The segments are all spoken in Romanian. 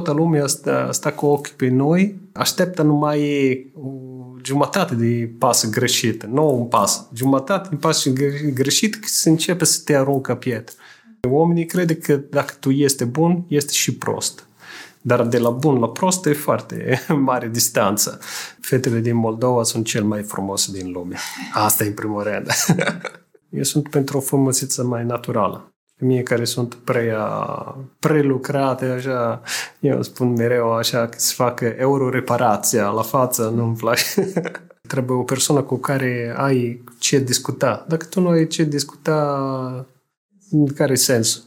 toată lumea stă, stă cu ochii pe noi, așteptă numai o jumătate de pas greșit, nu un pas, jumătate de pas greșit se începe să te aruncă pietre. Oamenii crede că dacă tu este bun, este și prost. Dar de la bun la prost e foarte mare distanță. Fetele din Moldova sunt cel mai frumos din lume. Asta e în primul rând. Eu sunt pentru o frumusețe mai naturală. Mie care sunt prea prelucrate, așa, eu spun mereu așa că se facă euro-reparația la față, nu-mi place. Trebuie o persoană cu care ai ce discuta. Dacă tu nu ai ce discuta, care sens?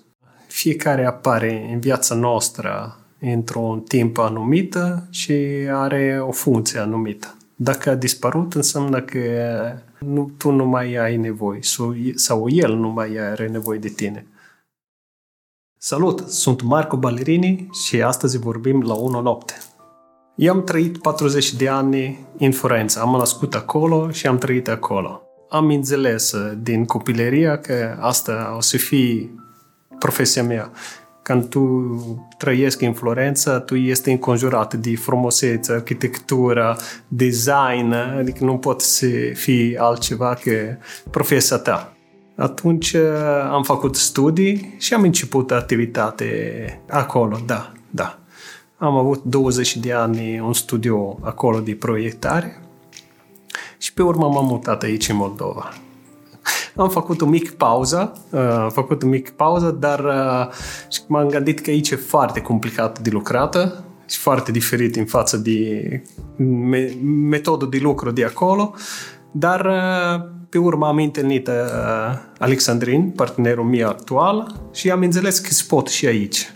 Fiecare apare în viața noastră într-un timp anumită și are o funcție anumită. Dacă a dispărut, înseamnă că nu, tu nu mai ai nevoie sau, sau el nu mai are nevoie de tine. Salut! Sunt Marco Ballerini și astăzi vorbim la 1 noapte. Eu am trăit 40 de ani în Florența. Am născut acolo și am trăit acolo. Am înțeles din copilăria că asta o să fie profesia mea. Când tu trăiești în Florența, tu ești înconjurat de frumusețe, arhitectură, design, adică nu poți să fii altceva că profesia ta. Atunci uh, am făcut studii și am început activitate acolo, da, da. Am avut 20 de ani un studiu acolo de proiectare și pe urmă m-am mutat aici în Moldova. Am făcut o mică pauză, uh, am făcut o mică pauză, dar uh, m-am gândit că aici e foarte complicat de lucrată și foarte diferit în față de metodul de lucru de acolo, dar pe urmă am întâlnit uh, Alexandrin, partenerul meu actual, și am înțeles că se pot și aici.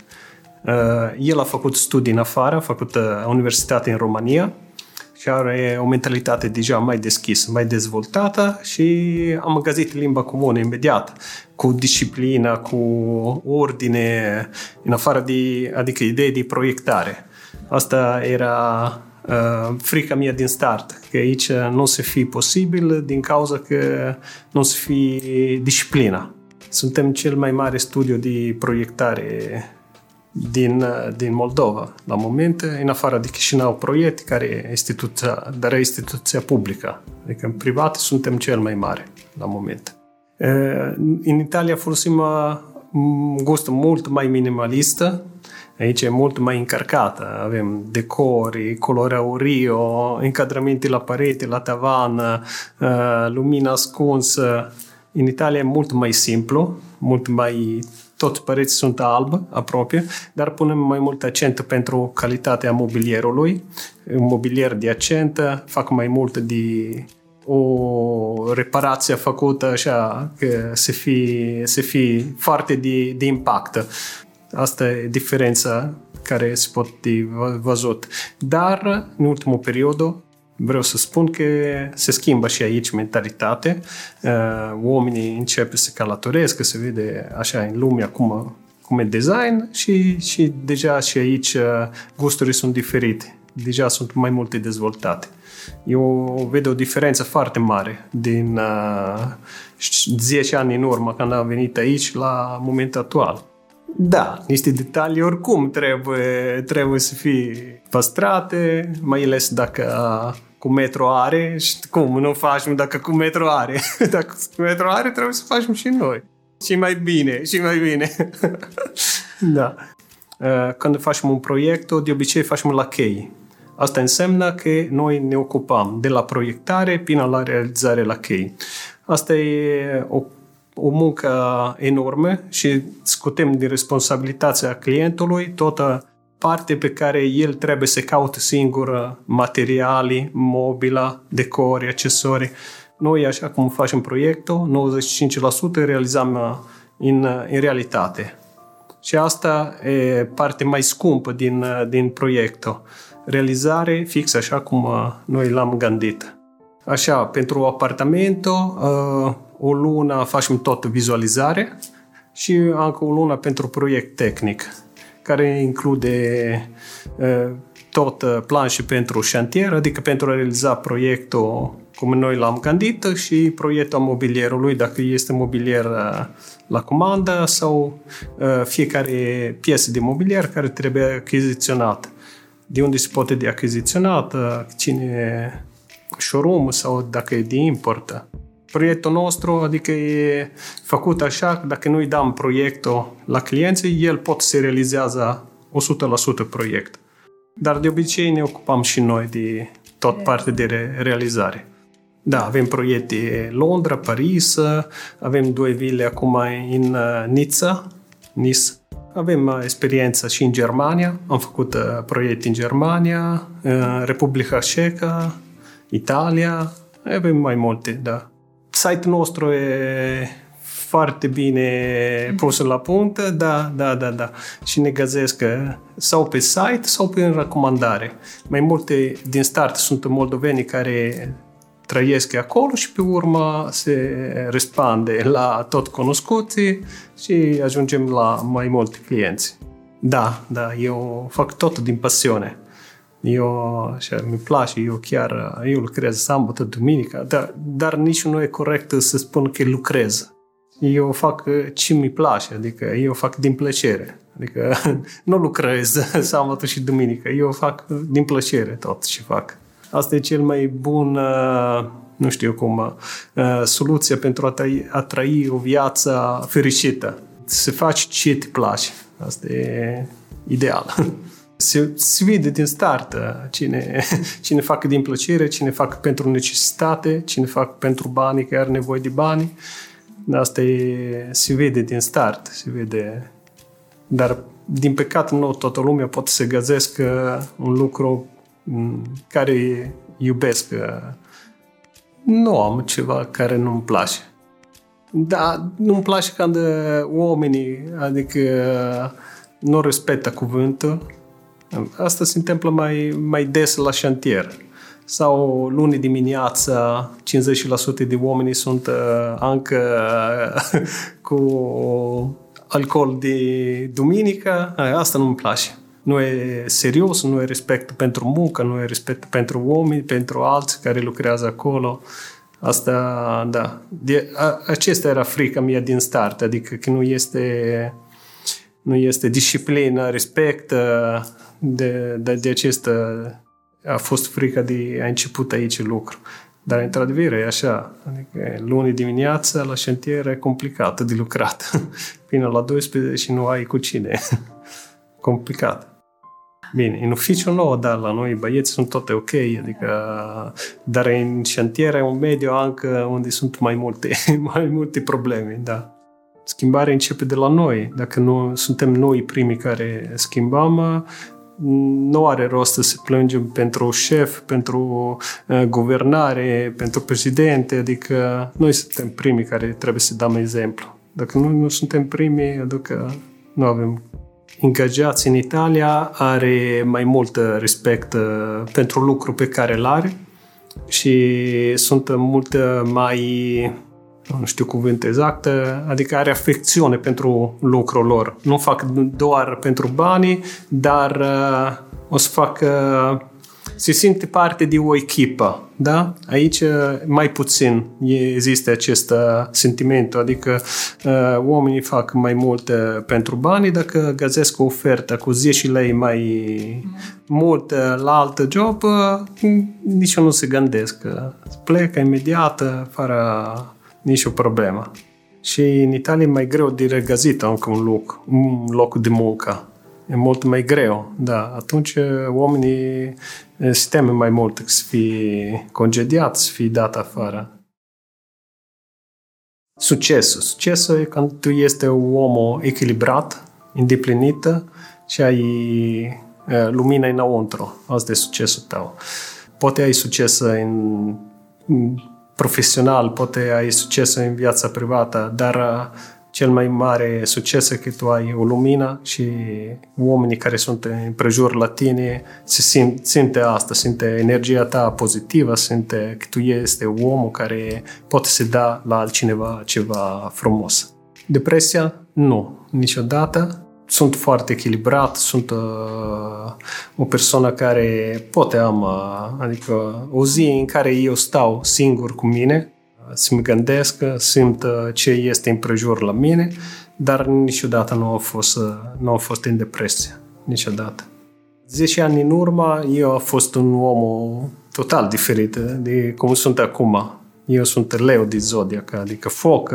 Uh, el a făcut studii în afară, a făcut uh, universitate în România și are o mentalitate deja mai deschisă, mai dezvoltată și am găsit limba comună imediat, cu disciplină, cu ordine, în afară de, adică idei de proiectare. Asta era uh, frica mea din start, că aici nu o să fie posibil din cauza că nu o să fie disciplina. Suntem cel mai mare studiu de proiectare din, din Moldova, la moment, în afară de Chișinău Proiect, care e instituția, dar e instituția publică. Adică în privat suntem cel mai mare la moment. Uh, în Italia folosim un gust mult mai minimalistă, Aici e mult mai încărcată. Avem decori, colori aurio, încadramente la parete, la tavan, uh, lumina ascunsă. În Italia e mult mai simplu, mult mai toți păreții sunt alb, aproape, dar punem mai mult accent pentru calitatea mobilierului. Un mobilier de accent, fac mai mult de o reparație făcută așa, că să fie, să fie foarte de, de impact. Asta e diferența care se pot văzut. Dar, în ultimul perioadă, vreau să spun că se schimbă și aici mentalitate. Uh, oamenii încep să călătoresc, să vede așa în lume cum, cum e design și, și deja și aici uh, gusturile sunt diferite. Deja sunt mai multe dezvoltate. Eu văd o diferență foarte mare din uh, 10 ani în urmă când am venit aici la momentul actual. Da, niște detalii oricum trebuie, trebuie să fie păstrate, mai ales dacă cu metro are și cum nu facem dacă cu metro are. dacă cu metro are, trebuie să facem și noi. Și mai bine, și mai bine. da. Uh, când facem un proiect, de obicei facem la chei. Asta înseamnă că noi ne ocupăm de la proiectare până la realizare la chei. Asta e o o muncă enormă și scutem din responsabilitatea clientului toată parte pe care el trebuie să caute singur materiale, mobila, decori, accesorii. Noi, așa cum facem proiectul, 95% realizăm uh, în, uh, în realitate. Și asta e parte mai scumpă din, uh, din proiectul. Realizare fix așa cum noi l-am gândit. Așa, pentru apartamentul, o lună facem tot vizualizare și încă o lună pentru proiect tehnic, care include tot plan și pentru șantier, adică pentru a realiza proiectul cum noi l-am gândit, și proiectul mobilierului, dacă este mobilier la comandă sau fiecare piesă de mobilier care trebuie achiziționată. De unde se poate de achiziționat, cine showroom sau dacă e de import. Proiectul nostru, adică e făcut așa că dacă noi dăm proiectul la clienții, el pot să realizează 100% proiect. Dar de obicei ne ocupăm și noi de tot partea de realizare. Da, avem proiecte Londra, Paris, avem două vile acum în uh, Nizza, Nice. Avem uh, experiență și în Germania, am făcut uh, proiecte în Germania, Republica Ceca, Italia, avem mai multe, da. Site-ul nostru e foarte bine pus la punct, da, da, da, da. Și ne găsesc sau pe site sau pe recomandare. Mai multe din start sunt moldoveni care trăiesc acolo și pe urmă se răspande la tot cunoscuții și ajungem la mai mulți clienți. Da, da, eu fac tot din pasiune. Eu, așa, mi place, eu chiar, eu lucrez sâmbătă, duminică, dar, dar nici nu e corect să spun că lucrez. Eu fac ce mi place, adică eu fac din plăcere. Adică nu lucrez sâmbătă și duminică, eu fac din plăcere tot ce fac. Asta e cel mai bun, uh, nu știu cum, uh, soluția pentru a trăi, a trăi o viață fericită. Să faci ce te place. Asta e ideal. Se, se vede din start uh, cine, cine fac din plăcere, cine fac pentru necesitate, cine fac pentru bani, că are nevoie de bani. Asta e, se vede din start, se vede. Dar, din păcate, nu toată lumea poate să găsească un lucru care iubesc. Nu am ceva care nu-mi place. Da, nu-mi place când oamenii, adică nu respectă cuvântul. Asta se întâmplă mai, mai des la șantier. Sau luni dimineața, 50% de oameni sunt uh, încă uh, cu alcool de duminică. Asta nu-mi place nu e serios, nu e respect pentru muncă, nu e respect pentru oameni, pentru alții care lucrează acolo. Asta, da. De, a, acesta era frica mea din start, adică că nu este, nu este disciplină, respect de, de, de acest a fost frica de a început aici lucru. Dar, într-adevăr, e așa. Adică, luni dimineața, la șantier, e complicat de lucrat. Până la 12 și nu ai cu cine. complicat. Bine, în oficiu nou, dar la noi băieți sunt toate ok, adică, dar în șantier e un mediu încă unde sunt mai multe, mai multe probleme, da. Schimbarea începe de la noi. Dacă nu suntem noi primii care schimbăm, nu are rost să se plângem pentru șef, pentru uh, guvernare, pentru președinte, adică noi suntem primii care trebuie să dăm exemplu. Dacă nu, nu suntem primii, adică nu avem angajați în Italia are mai mult respect uh, pentru lucru pe care îl are și sunt mult mai nu știu cuvânt exact, adică are afecțiune pentru lucrul lor. Nu fac doar pentru bani, dar uh, o să fac uh, se simte parte de o echipă. Da? Aici uh, mai puțin există acest uh, sentiment, adică uh, oamenii fac mai mult pentru bani, dacă găsesc o ofertă cu 10 lei mai mult la alt job, nici nu se gândesc. Plecă imediat, fără nicio problemă. Și în Italia e mai greu de regăsit încă un loc, un loc de muncă. E mult mai greu, da. Atunci oamenii se teme mai mult să fie concediat, să fie dat afară. Succesul. Succesul e când tu este un om echilibrat, îndeplinită și ai lumina înăuntru. Asta e succesul tău. Poate ai succes în profesional, poate ai succes în viața privată, dar cel mai mare succes e că tu ai o lumină și oamenii care sunt în prejur la tine se simt, simte asta, simte energia ta pozitivă, simte că tu este omul care poate să da la altcineva ceva frumos. Depresia? Nu, niciodată. Sunt foarte echilibrat, sunt uh, o persoană care poate am, adică o zi în care eu stau singur cu mine, să-mi gândesc, simt ce este împrejur la mine, dar niciodată nu a fost, nu a fost în depresie, niciodată. 10 ani în urmă, eu am fost un om total diferit de cum sunt acum. Eu sunt leu de zodiac, adică foc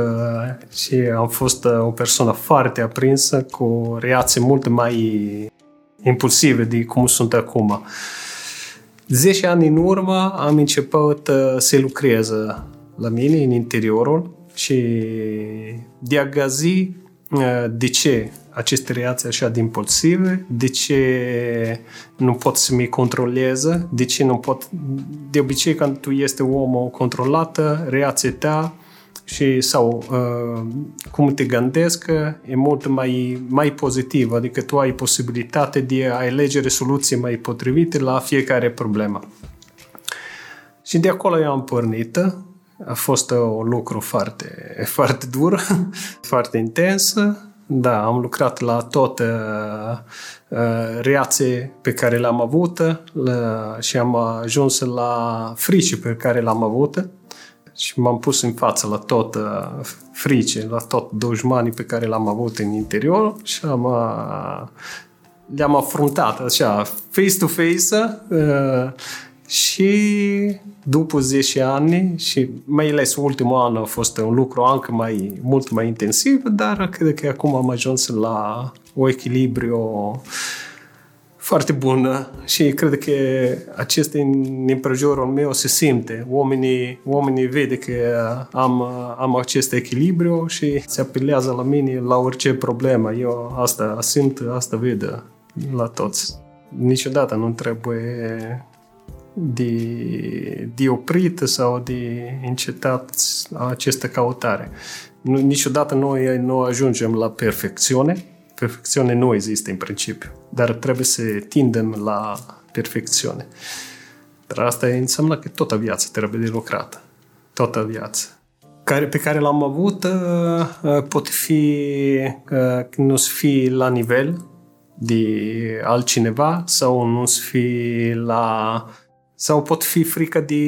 și am fost o persoană foarte aprinsă cu reacții mult mai impulsive de cum sunt acum. 10 ani în urmă am început să lucrez la mine în interiorul și de a găsi de ce aceste reacții așa de impulsive, de ce nu pot să mi controleze, de ce nu pot... De obicei, când tu este omul controlată, reacția ta și sau uh, cum te gândesc e mult mai, mai pozitiv, adică tu ai posibilitate de a alege soluții mai potrivite la fiecare problemă. Și de acolo eu am pornit. A fost un lucru foarte, foarte dur, foarte intens, da, am lucrat la toate uh, reații pe care le-am avut la, și am ajuns la frici pe care le-am avut și m-am pus în față la tot uh, frice, la tot dușmanii pe care l-am avut în interior și am, uh, le-am afruntat așa, face-to-face uh, și după 10 ani și mai ales ultimul an a fost un lucru încă mai, mult mai intensiv, dar cred că acum am ajuns la o echilibru foarte bună și cred că acest în împrejurul meu se simte. Oamenii, oamenii vede că am, am acest echilibru și se apelează la mine la orice problemă. Eu asta simt, asta vede la toți. Niciodată nu trebuie de, de oprit sau de încetat această căutare. Nu, niciodată noi nu ajungem la perfecțiune. Perfecțiune nu există în principiu, dar trebuie să tindem la perfecțiune. Dar asta înseamnă că toată viața trebuie de lucrată. Toată viața. Care, pe care l-am avut uh, uh, pot fi uh, nu să fie la nivel de altcineva sau nu să fie la sau pot fi frică de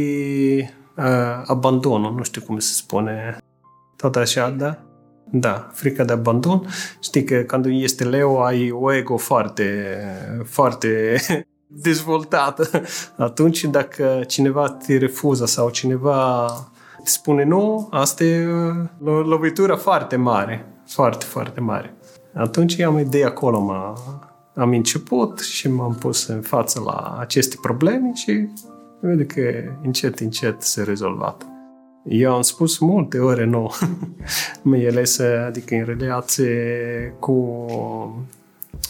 uh, abandonul, nu știu cum se spune. Tot așa, da? Da, frica de abandon. Știi că când este leu ai o ego foarte, foarte dezvoltată. Atunci dacă cineva te refuză sau cineva te spune nu, asta e o lovitură foarte mare. Foarte, foarte mare. Atunci am idee acolo, mă, am început și m-am pus în față la aceste probleme și vede că încet, încet se rezolvat. Eu am spus multe ore nu, mai ales adică în relație cu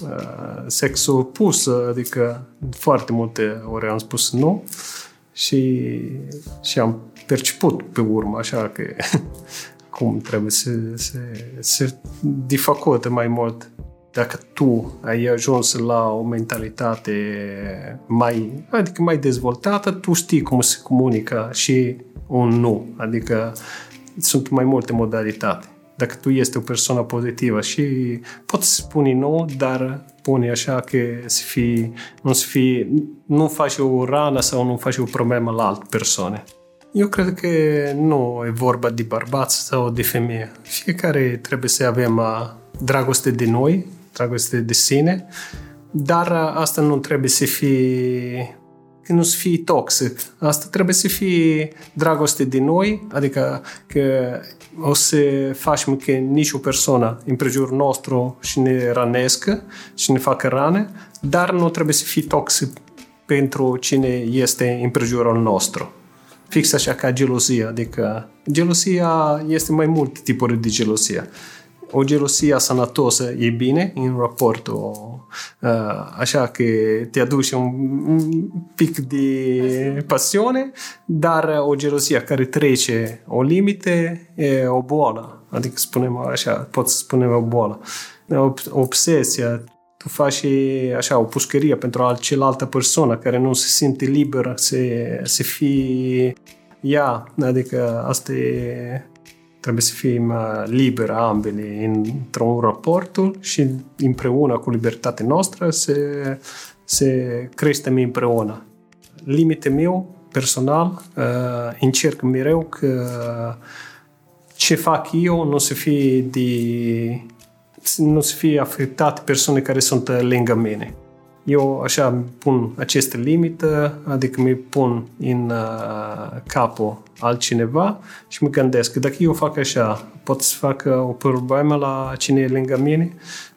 uh, sexul opus, adică foarte multe ore am spus nu și, și am perceput pe urmă așa că cum trebuie să, să, să de făcut mai mult dacă tu ai ajuns la o mentalitate mai, adică mai dezvoltată, tu știi cum se comunică și un nu. Adică sunt mai multe modalitate. Dacă tu ești o persoană pozitivă și poți spune nu, dar pune așa că să fii, nu să fii, nu faci o rană sau nu faci o problemă la alte persoane. Eu cred că nu e vorba de bărbați sau de femeie. Fiecare trebuie să avem uh, dragoste de noi, dragoste de sine, dar asta nu trebuie să fie că nu să fie toxic. Asta trebuie să fie dragoste de noi, adică că o să facem că nici o persoană în prejurul nostru și ne rănească și ne facă rane, dar nu trebuie să fie toxic pentru cine este în prejurul nostru. Fix așa ca gelozia, adică gelozia este mai multe tipuri de gelozie o gelosia sănătosă e bine în raportul uh, așa că te aduce un, un pic de pasiune, dar o gelosia care trece o limite e o boală. Adică spunem așa, pot să spunem o boală. Obsesia, tu faci așa o pușcărie pentru cealaltă persoană care nu se simte liberă să, să fie ea, adică asta e Trebuie să fim uh, liberi ambele într-un raportul și împreună cu libertatea noastră să, să creștem împreună. Limite meu, personal, încerc mereu că ce fac eu nu să fie de nu să fie afectate persoane care sunt lângă mine. Eu așa pun aceste limite, adică mi pun în uh, capul altcineva și mă gândesc că dacă eu fac așa, pot să fac o problemă la cine e lângă mine?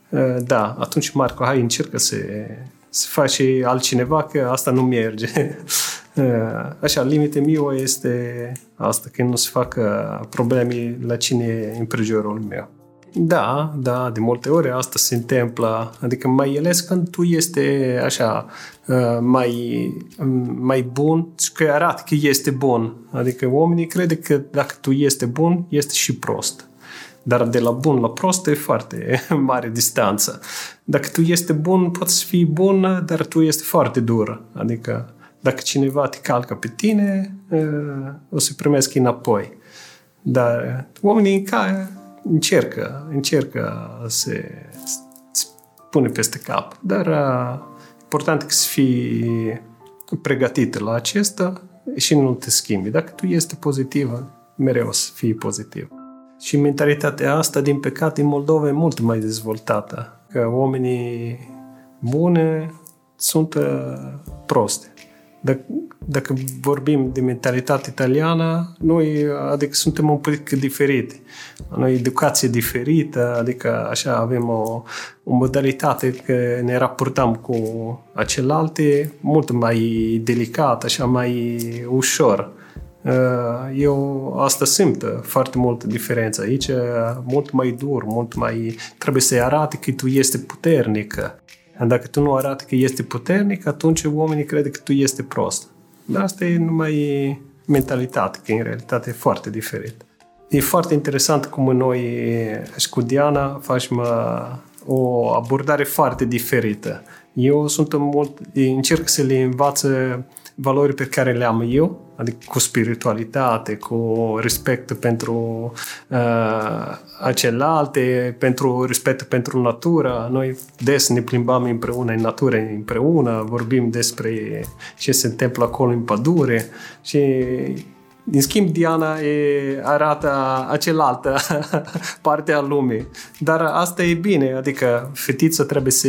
Uh, da, atunci Marco, hai încercă să, să faci altcineva, că asta nu merge. uh, așa, limite meu este asta, că nu se facă probleme la cine e în prejurul meu. Da, da, de multe ori asta se întâmplă, adică mai ales când tu este așa uh, mai, mai bun și că arată că este bun. Adică oamenii crede că dacă tu este bun, este și prost. Dar de la bun la prost e foarte mare distanță. Dacă tu este bun, poți să fii bun, dar tu este foarte dur. Adică dacă cineva te calcă pe tine, uh, o să primesc înapoi. Dar oamenii ca încercă, încercă să se pune peste cap. Dar uh, important e să fii pregătit la acesta și nu te schimbi. Dacă tu ești pozitivă, mereu să fii pozitiv. Și mentalitatea asta, din păcate, în Moldova e mult mai dezvoltată. Că oamenii bune sunt uh, proste. Dacă, dacă vorbim de mentalitate italiană, noi adică suntem un pic diferite. Noi educație diferită, adică așa avem o, o modalitate că ne raportăm cu acelalte mult mai delicat, așa mai ușor. Uh, eu asta simt foarte multă diferență. Aici mult mai dur, mult mai... Trebuie să-i arate că tu este puternic. Dacă tu nu arată că este puternic, atunci oamenii cred că tu este prost. Dar asta e numai mentalitate, că în realitate e foarte diferit. E foarte interesant cum noi și cu Diana facem o abordare foarte diferită. Eu sunt mult, încerc să le învață valori pe care le am eu, adică cu spiritualitate, cu respect pentru uh, acelalte, pentru respect pentru natură. Noi des ne plimbăm împreună în natură, împreună, vorbim despre ce se întâmplă acolo în pădure și în schimb, Diana e, arată acelaltă parte a lumii. Dar asta e bine, adică fetița trebuie să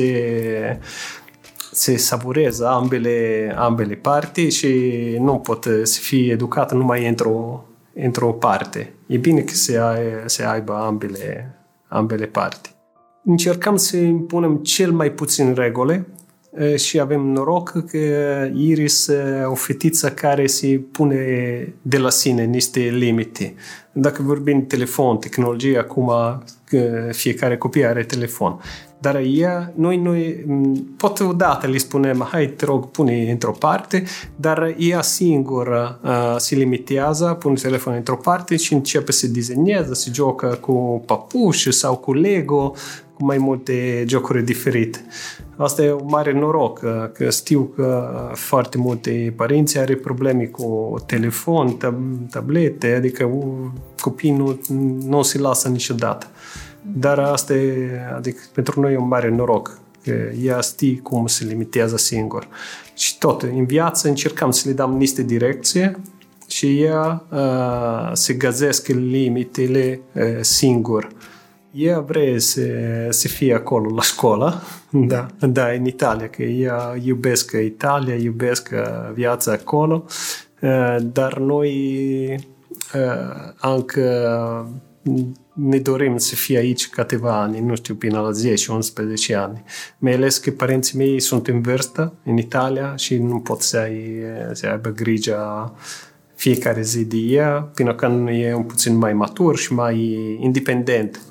se savureze ambele, ambele parti și nu pot să fie educată numai într-o, într-o parte. E bine că se, ai, se aibă ambele, ambele parti. Încercăm să impunem cel mai puțin reguli și avem noroc că Iris o fetiță care se pune de la sine niște limite. Dacă vorbim telefon, tehnologie, acum fiecare copil are telefon. Dar ea, noi, noi, pot odată le spunem, hai, te rog, pune într-o parte, dar ea singură uh, se limitează, pune telefonul într-o parte și începe să disenează, să joacă cu papuși sau cu Lego, cu mai multe jocuri diferite. Asta e un mare noroc, că știu că foarte multe părinți are probleme cu telefon, tab- tablete, adică copiii nu, nu se lasă niciodată. Dar asta e, adică pentru noi e un mare noroc, că ea știe cum se limitează singur. Și tot, în viață încercăm să le dăm niște direcție și ea uh, se găsesc limitele uh, singur. Ea vrea să, să fie acolo la școală, da, da, în Italia, că ea iubesc Italia, iubesc viața acolo, uh, dar noi uh, încă ne dorim să fie aici câteva ani, nu știu, până la 10-11 ani. Mai ales că părinții mei sunt în vârstă, în Italia, și nu pot să, ai, să aibă grijă fiecare zi de ea, până când e un puțin mai matur și mai independent.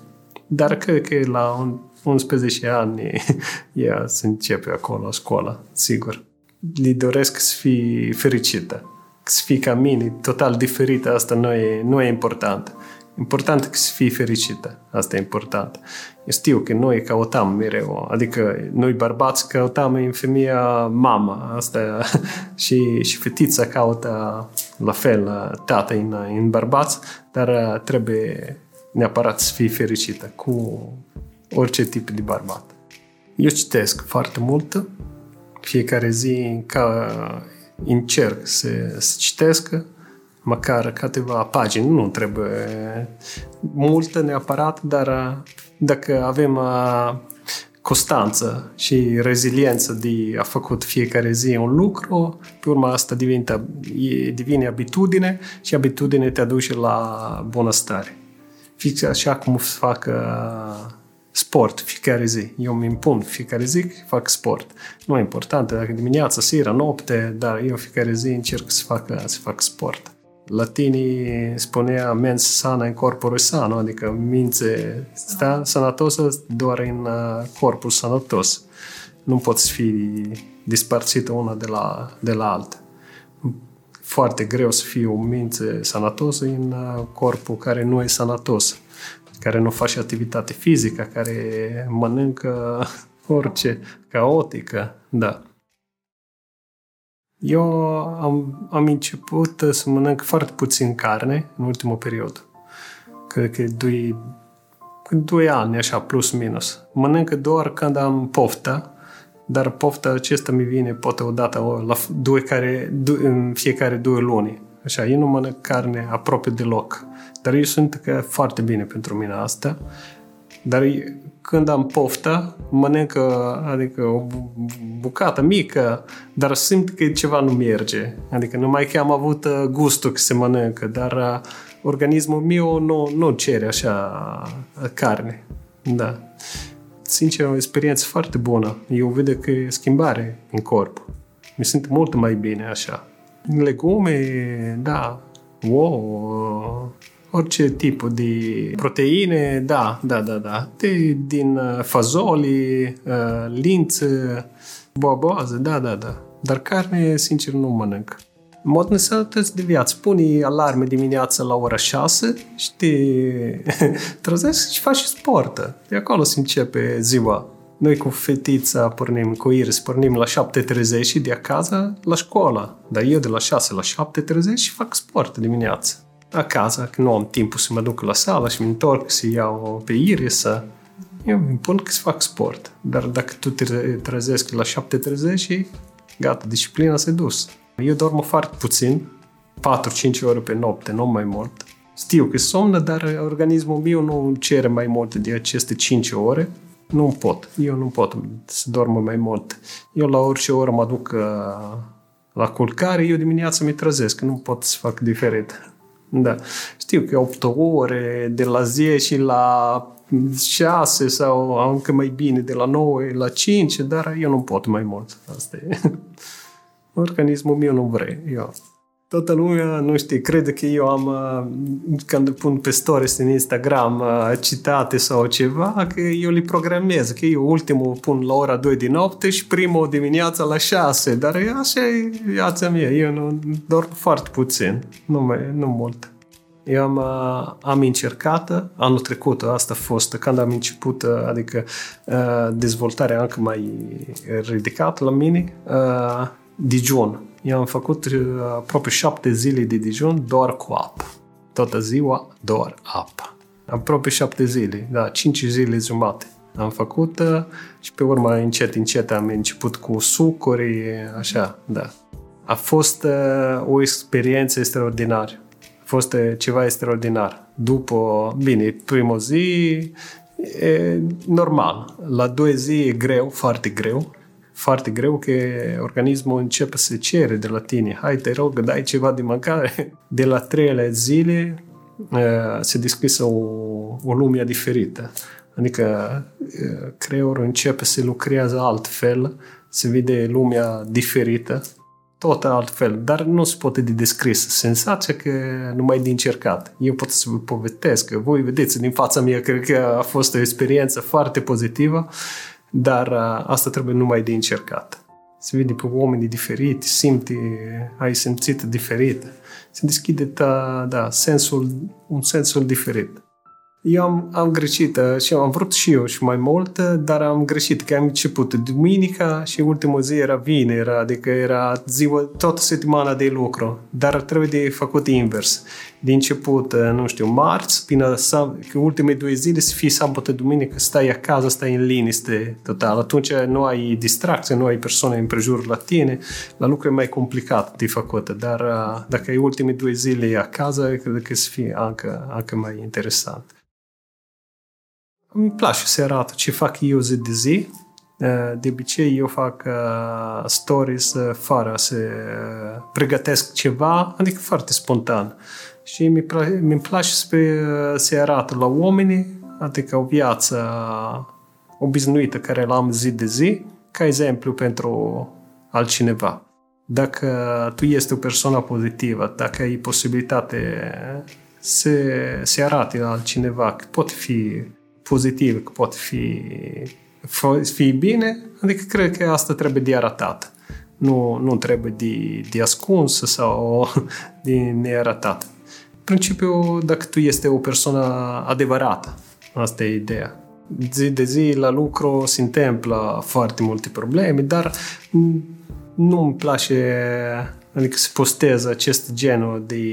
Dar cred că la 11 ani ea se începe acolo, școala, sigur. Le doresc să fie fericită. Să fie ca mine, total diferită, asta nu e, nu e important. Important că să fii fericită. Asta e important. Eu știu că noi căutam mereu, adică noi bărbați căutam în femeia mama asta și, și fetița caută la fel tată în, în bărbați, dar trebuie neapărat să fii fericită cu orice tip de bărbat. Eu citesc foarte mult, fiecare zi ca încerc să, să citesc măcar câteva pagini. Nu trebuie multă neapărat, dar dacă avem constanță și reziliență de a făcut fiecare zi un lucru, pe urma asta devine, devine abitudine și abitudine te aduce la bunăstare. Fix așa cum fac sport fiecare zi. Eu îmi impun fiecare zi că fac sport. Nu e important dacă dimineața, seara, noapte, dar eu fiecare zi încerc să fac, să fac sport. Latinii spunea mens sana în corpul sano, adică minte sta sănătosă doar în uh, corpul sănătos. Nu poți fi dispărțită una de la, de la alta. Foarte greu să fie o minte sănătosă în uh, corpul care nu e sănătos, care nu face activitate fizică, care mănâncă orice, caotică, da. Eu am, am început să mănânc foarte puțin carne în ultimul perioadă. Cred că doi, doi ani, așa, plus minus. Mănânc doar când am poftă, dar pofta acesta mi vine poate odată la doi care, în fiecare două luni. Așa, eu nu mănânc carne aproape deloc. Dar eu sunt că foarte bine pentru mine asta. Dar când am poftă, mănânc adică o bucată mică, dar simt că ceva nu merge. Adică numai că am avut uh, gustul că se mănâncă, dar uh, organismul meu nu, nu cere așa uh, carne. Da. Sincer, o experiență foarte bună. Eu văd că e schimbare în corp. Mi simt mult mai bine așa. Legume, da, wow, orice tip de proteine, da, da, da, da. De, din uh, fazoli, uh, lință, boaboază, da, da, da. Dar carne, sincer, nu mănânc. În mod nesănătăți de viață. Pune alarme dimineața la ora 6 și te trezești și faci sport. De acolo se începe ziua. Noi cu fetița pornim, cu Iris, pornim la 7.30 și de acasă la școală. Dar eu de la 6 la 7.30 și fac sport dimineața acasă, că nu am timpul să mă duc la sală și mă întorc să iau pe Iris, să... Eu îmi pun că să fac sport. Dar dacă tu te trezești la 7.30 și gata, disciplina s-a dus. Eu dorm foarte puțin, 4-5 ore pe noapte, nu mai mult. Știu că somnă, dar organismul meu nu cere mai mult de aceste 5 ore. Nu pot. Eu nu pot să dorm mai mult. Eu la orice oră mă duc uh, la culcare, eu dimineața mi trezesc, nu pot să fac diferit. Da. Știu că 8 ore de la 10 la 6 sau încă mai bine de la 9 la 5, dar eu nu pot mai mult. Asta e. Organismul meu nu vrea. Eu. Toată lumea, nu știu, crede că eu am, când pun pe stories în Instagram citate sau ceva, că eu le programez, că eu ultimul pun la ora 2 din noapte și primul dimineața la 6, dar așa e viața mea, eu nu dorm foarte puțin, nu, mai, nu mult. Eu am, am încercat, anul trecut, asta a fost când am început, adică dezvoltarea încă mai ridicată la mine, Dijon. Eu am făcut aproape șapte zile de Dijon doar cu apă. Toată ziua doar apă. Aproape șapte zile, da, cinci zile jumate. Am făcut și pe urmă încet, încet am început cu sucuri, așa, da. A fost o experiență extraordinară fost ceva extraordinar. După, bine, prima zi, e normal. La doi zi e greu, foarte greu. Foarte greu că organismul începe să cere de la tine. Hai, te rog, dai ceva de mâncare. De la treile zile se deschise o, o lume diferită. Adică creierul începe să lucrează altfel, se vede lumea diferită tot altfel, dar nu se poate de descris. Senzația că numai de încercat. Eu pot să vă povestesc, că voi vedeți din fața mea, cred că a fost o experiență foarte pozitivă, dar asta trebuie numai de încercat. Se vede pe oameni diferiti, simte, ai simțit diferit. Se deschide, da, da sensul, un sensul diferit. Eu am, am greșit uh, și am vrut și eu și mai mult, uh, dar am greșit, că am început duminica și ultimul zi era vineri, adică era ziua, toată săptămâna de lucru, dar trebuie de făcut invers. Din început, nu știu, marți, până că ultimele două zile să fie sâmbătă, duminică, stai acasă, stai în liniște total. Atunci nu ai distracție, nu ai persoane în prejur la tine, la lucru e mai complicat de făcut. Dar dacă ai ultimele două zile acasă, cred că să fie încă, încă mai interesant. Îmi place să arată ce fac eu zi de zi. De obicei eu fac stories fără să pregătesc ceva, adică foarte spontan. Și mi mi place să, să arată la oameni, adică o viață obișnuită care l-am zi de zi, ca exemplu pentru altcineva. Dacă tu ești o persoană pozitivă, dacă ai posibilitate să, să arate la altcineva că poate fi pozitiv, că poate fi, fi bine, adică cred că asta trebuie de arătat. Nu, nu trebuie de, de ascuns sau de nearătat. În principiu, dacă tu este o persoană adevărată, asta e ideea. Zi de zi la lucru se întâmplă foarte multe probleme, dar nu îmi place Adică se postează acest genul de,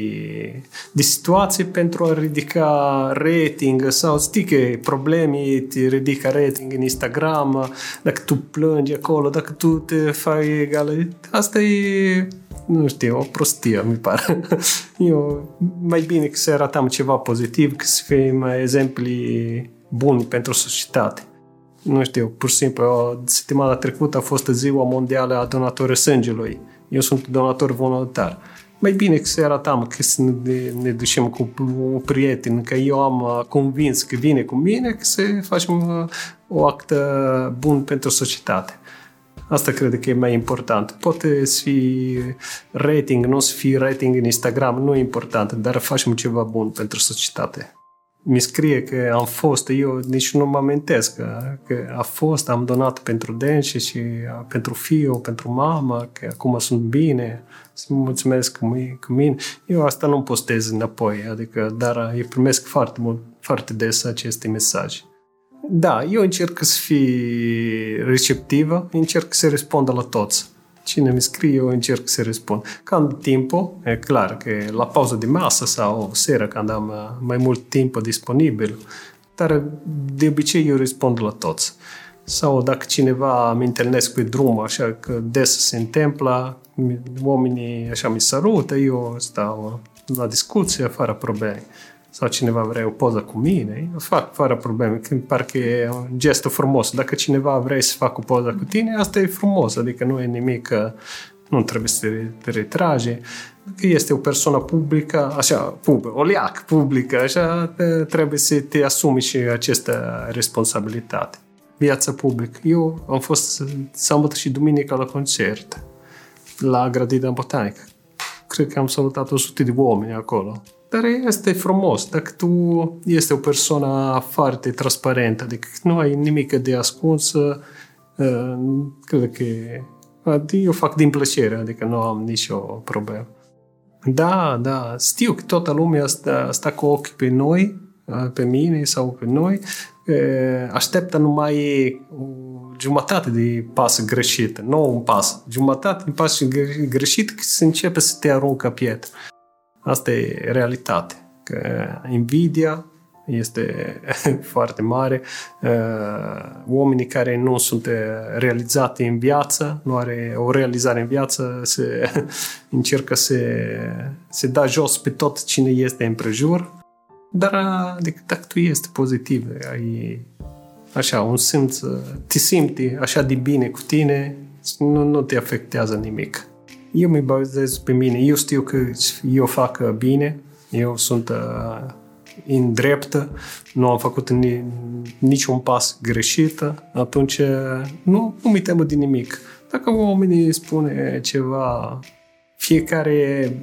de situații pentru a ridica rating sau știi că probleme te ridică rating în Instagram, dacă tu plângi acolo, dacă tu te fai egală. Asta e nu știu, o prostie, mi pare. Eu, mai bine că să arătăm ceva pozitiv, că să fim exempli buni pentru societate. Nu știu, pur și simplu, săptămâna trecută a fost ziua mondială a donatorului sângelui eu sunt donator voluntar. Mai bine că să arătam că să ne, ne ducem cu un prieten, că eu am uh, convins că vine cu mine, că să facem uh, o actă bun pentru societate. Asta cred că e mai important. Poate să fie rating, nu să fie rating în Instagram, nu e important, dar facem ceva bun pentru societate mi scrie că am fost, eu nici nu mă amintesc că, că a fost, am donat pentru dânsi și pentru fiu, pentru mama, că acum sunt bine, să mă mulțumesc cu mine. Eu asta nu postez înapoi, adică, dar îi primesc foarte mult, foarte des aceste mesaje. Da, eu încerc să fiu receptivă, încerc să răspund la toți Cine mi scrie, eu încerc să răspund. Când timpul, e clar că la pauză de masă sau o seară, când am uh, mai mult timp disponibil, dar de obicei eu răspund la toți. Sau dacă cineva mi întâlnesc pe drum, așa că des se întâmplă, oamenii așa mi salută, eu stau la discuție fără probleme sau cineva vrea o poză cu mine, o fac fără probleme, când parcă e un gest frumos. Dacă cineva vrea să facă o poză cu tine, asta e frumos, adică nu e nimic, nu trebuie să te retrage. Dacă este o persoană publică, așa, pub, o leac publică, așa, trebuie să te asumi și această responsabilitate. Viața publică. Eu am fost sâmbătă și duminică la concert la Grădina Botanică. Cred că am salutat 100 de oameni acolo. Dar este frumos. Dacă tu este o persoană foarte transparentă, adică nu ai nimic de ascuns, uh, cred că eu fac din plăcere, adică nu am nicio problemă. Da, da, știu că toată lumea stă, stă cu ochi pe noi, uh, pe mine sau pe noi, uh, așteptă numai o jumătate de pas greșit, nu un pas, jumătate de pas greșit, că se începe să te aruncă pietre. Asta e realitate. Că invidia este foarte mare. Uh, oamenii care nu sunt realizate în viață, nu are o realizare în viață, se încercă să se da jos pe tot cine este în prejur. Dar adică, dacă tu ești pozitiv, ai așa, un simț, te simți așa de bine cu tine, nu, nu te afectează nimic eu mă bazez pe mine. Eu știu că eu fac bine, eu sunt uh, în dreptă, nu am făcut ni, niciun pas greșit, atunci nu, nu mi temă de nimic. Dacă oamenii spune ceva, fiecare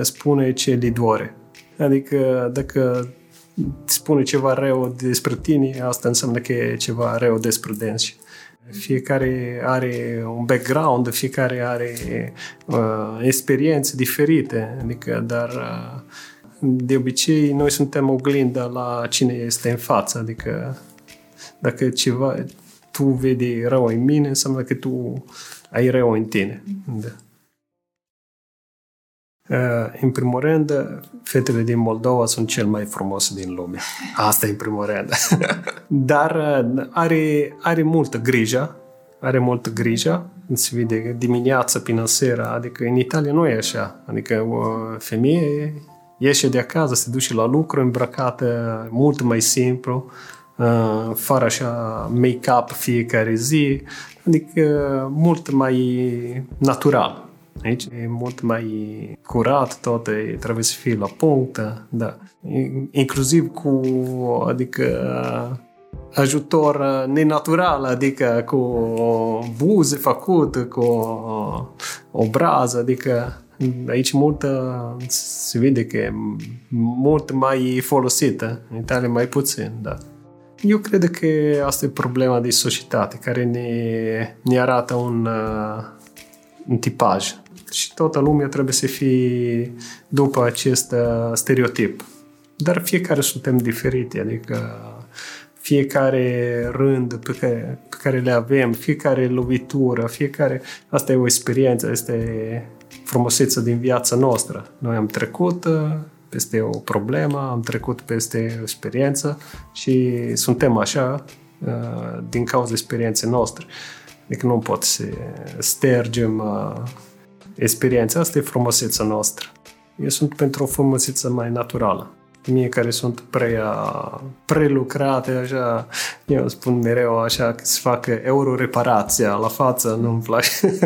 spune ce le doare. Adică dacă spune ceva rău despre tine, asta înseamnă că e ceva rău despre dânsi. Fiecare are un background, fiecare are uh, experiențe diferite, adică, dar uh, de obicei noi suntem oglinda la cine este în față, adică dacă ceva tu vedi rău în mine, înseamnă că tu ai rău în tine. Da. În primul rând, fetele din Moldova sunt cel mai frumos din lume. Asta e în primul rând. Dar are, are multă grijă, are multă grijă, se vede dimineața până seara, adică în Italia nu e așa. Adică o femeie ieșe de acasă, se duce la lucru îmbrăcată mult mai simplu, fără așa make-up fiecare zi, adică mult mai natural. Aici e mult mai curat, tot trebuie să fie la punct, da. Inclusiv cu, adică, ajutor nenatural, adică cu buze făcută, cu o brază, adică aici multă, se vede că e mult mai folosită, în Italia mai puțin, da. Eu cred că asta e problema de societate care ne, ne arată un, uh, un tipaj și toată lumea trebuie să fie după acest uh, stereotip. Dar fiecare suntem diferite, adică fiecare rând pe care, pe care le avem, fiecare lovitură, fiecare... Asta e o experiență, este frumusețea din viața noastră. Noi am trecut uh, peste o problemă, am trecut peste o experiență și suntem așa uh, din cauza experienței noastre. Adică nu pot să stergem experiența. Asta e frumusețea noastră. Eu sunt pentru o frumusețe mai naturală. Mie care sunt prea prelucrate, așa, eu spun mereu așa că se facă euro-reparația la față, nu-mi place.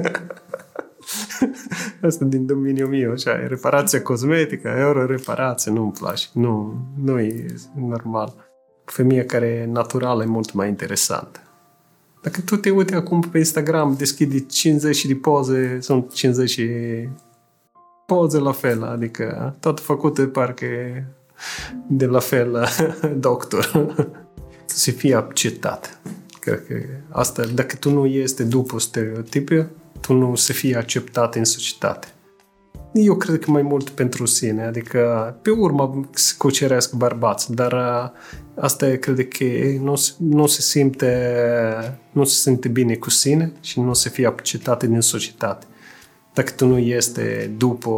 Asta din domeniul meu, așa, reparația cosmetică, euro-reparație, nu-mi place. Nu, nu e normal. Femeia care e naturală e mult mai interesantă. Dacă tu te uite acum pe Instagram, deschide 50 de poze, sunt 50 poze la fel, adică tot făcute parcă de la fel doctor. să fie acceptat. Cred că asta, dacă tu nu este după stereotipe, tu nu să fii acceptat în societate. Eu cred că mai mult pentru sine, adică pe urmă se cucerească bărbați, dar asta e, cred că nu, nu se simte nu se simte bine cu sine și nu se fie acceptat din societate. Dacă tu nu este după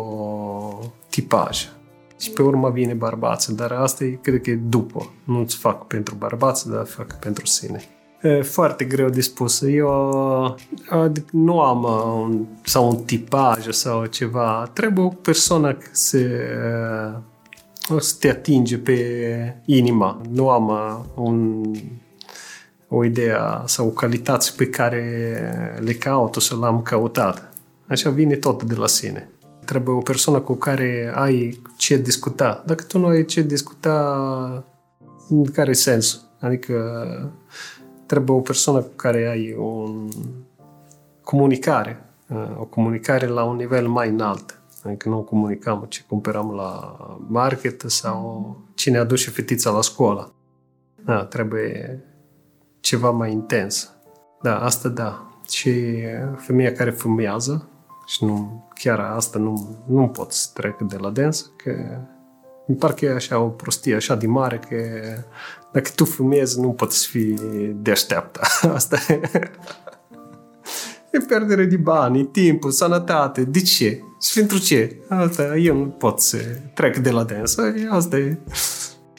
tipaj. Și pe urmă vine bărbață, dar asta e, cred că e după. Nu-ți fac pentru bărbață, dar fac pentru sine. E foarte greu de spus. Eu adică nu am un, sau un tipaj sau ceva. Trebuie o persoană să, să te atinge pe inima. Nu am un, o idee sau o calitate pe care le caut sau l-am căutat. Așa vine tot de la sine. Trebuie o persoană cu care ai ce discuta. Dacă tu nu ai ce discuta, care sens? Adică trebuie o persoană cu care ai o comunicare, o comunicare la un nivel mai înalt. Adică nu comunicăm ce cumpărăm la market sau cine aduce fetița la școală. Da, trebuie ceva mai intens. Da, asta da. Și femeia care fumează, și nu, chiar asta nu, nu pot să trec de la dens, că mi parcă e așa o prostie așa de mare că dacă tu fumezi nu poți fi deșteaptă. Asta e. E pierdere de bani, timpul, sănătate. De ce? Și pentru ce? Asta eu nu pot să trec de la dens. Asta e,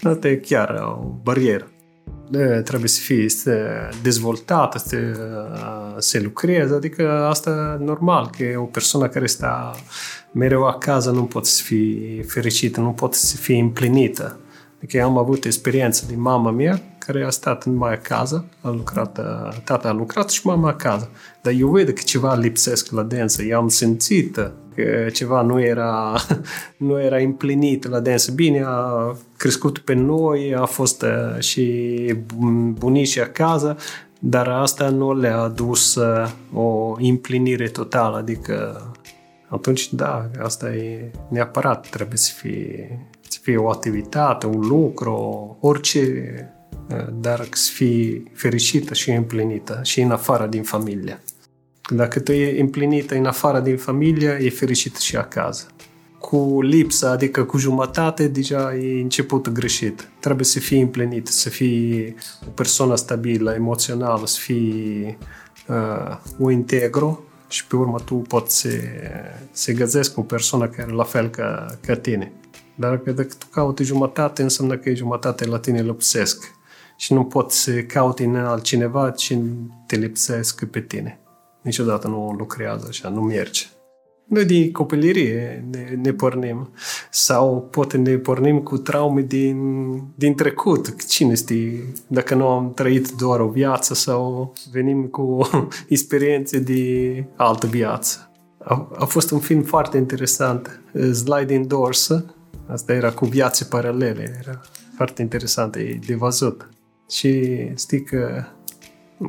asta e chiar o barieră trebuie să fie dezvoltată, să se lucreze, adică asta normal, că o persoană care stă mereu acasă nu poate să fie fericită, nu poate să fie împlinită. Adică eu am avut experiență din mama mea, care a stat numai acasă, a lucrat, tata a lucrat și mama acasă. Dar eu văd că ceva lipsesc la densă, eu am simțit că ceva nu era, nu era împlinit la densă. Bine, a crescut pe noi, a fost uh, și bunicii acasă, dar asta nu le-a adus uh, o împlinire totală, adică atunci, da, asta e neapărat, trebuie să fie, să fie o activitate, un lucru, orice, uh, dar să fie fericită și împlinită și în afară din familie. Dacă tu e împlinită în afară din familie, e fericit și acasă. Cu lipsa, adică cu jumătate, deja e început greșit. Trebuie să fii împlinit, să fii o persoană stabilă, emoțională, să fii uh, o integru și pe urmă tu poți să, să găzesc o persoană care e la fel ca, ca tine. Dar dacă tu cauți jumătate, înseamnă că e jumătate la tine lipsesc. Și nu poți să cauti în altcineva ce te lipsesc pe tine. Niciodată nu lucrează așa, nu merge. Noi din copilărie ne, ne pornim. Sau poate ne pornim cu traume din, din trecut. Cine știe? Dacă nu am trăit doar o viață sau venim cu experiențe de altă viață. A, a fost un film foarte interesant. Sliding Doors. Asta era cu viațe paralele. Era foarte interesant e de văzut. Și știi că